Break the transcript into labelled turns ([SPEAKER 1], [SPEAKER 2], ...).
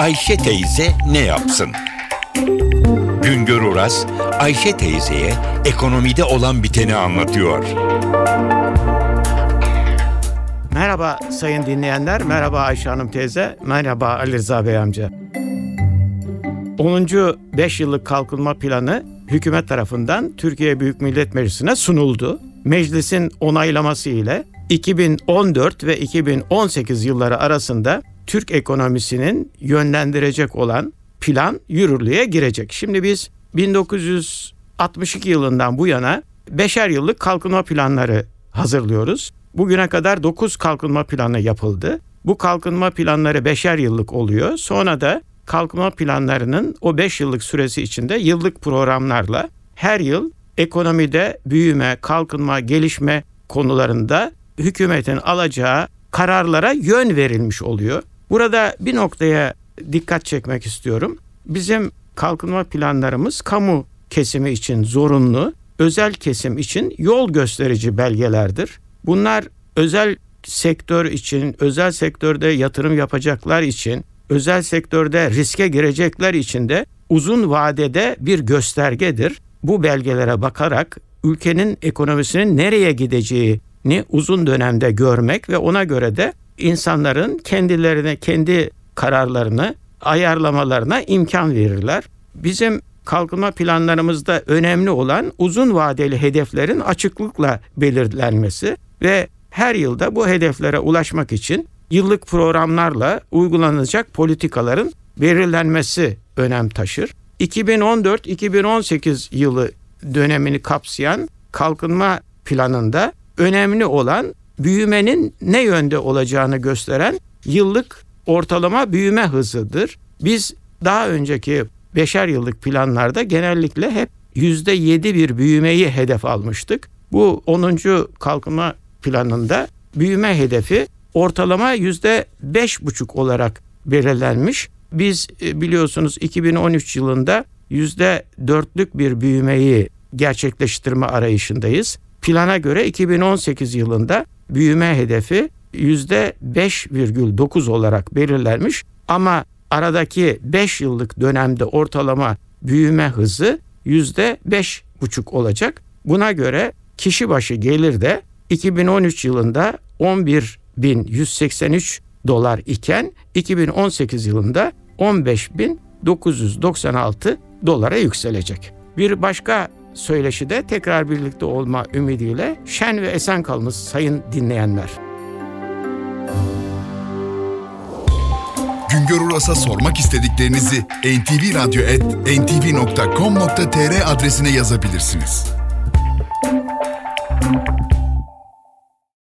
[SPEAKER 1] Ayşe teyze ne yapsın? Güngör Oras, Ayşe teyzeye ekonomide olan biteni anlatıyor.
[SPEAKER 2] Merhaba sayın dinleyenler, merhaba Ayşe Hanım teyze, merhaba Ali Rıza Bey amca. 10. 5 yıllık kalkınma planı hükümet tarafından Türkiye Büyük Millet Meclisi'ne sunuldu. Meclisin onaylaması ile 2014 ve 2018 yılları arasında Türk ekonomisinin yönlendirecek olan plan yürürlüğe girecek. Şimdi biz 1962 yılından bu yana beşer yıllık kalkınma planları hazırlıyoruz. Bugüne kadar 9 kalkınma planı yapıldı. Bu kalkınma planları beşer yıllık oluyor. Sonra da kalkınma planlarının o 5 yıllık süresi içinde yıllık programlarla her yıl ekonomide büyüme, kalkınma, gelişme konularında hükümetin alacağı kararlara yön verilmiş oluyor. Burada bir noktaya dikkat çekmek istiyorum. Bizim kalkınma planlarımız kamu kesimi için zorunlu, özel kesim için yol gösterici belgelerdir. Bunlar özel sektör için, özel sektörde yatırım yapacaklar için, özel sektörde riske girecekler için de uzun vadede bir göstergedir. Bu belgelere bakarak ülkenin ekonomisinin nereye gideceğini uzun dönemde görmek ve ona göre de insanların kendilerine kendi kararlarını ayarlamalarına imkan verirler. Bizim kalkınma planlarımızda önemli olan uzun vadeli hedeflerin açıklıkla belirlenmesi ve her yılda bu hedeflere ulaşmak için yıllık programlarla uygulanacak politikaların belirlenmesi önem taşır. 2014-2018 yılı dönemini kapsayan kalkınma planında önemli olan büyümenin ne yönde olacağını gösteren yıllık ortalama büyüme hızıdır. Biz daha önceki beşer yıllık planlarda genellikle hep yüzde yedi bir büyümeyi hedef almıştık. Bu 10. kalkınma planında büyüme hedefi ortalama yüzde beş buçuk olarak belirlenmiş. Biz e, biliyorsunuz 2013 yılında yüzde dörtlük bir büyümeyi gerçekleştirme arayışındayız. Plana göre 2018 yılında büyüme hedefi yüzde 5,9 olarak belirlenmiş ama aradaki 5 yıllık dönemde ortalama büyüme hızı yüzde 5,5 olacak. Buna göre kişi başı gelir de 2013 yılında 11.183 dolar iken 2018 yılında 15.996 dolara yükselecek. Bir başka söyleşi de tekrar birlikte olma ümidiyle şen ve esen kalınız sayın dinleyenler.
[SPEAKER 3] Güngör Uras'a sormak istediklerinizi ntvradio.com.tr adresine yazabilirsiniz.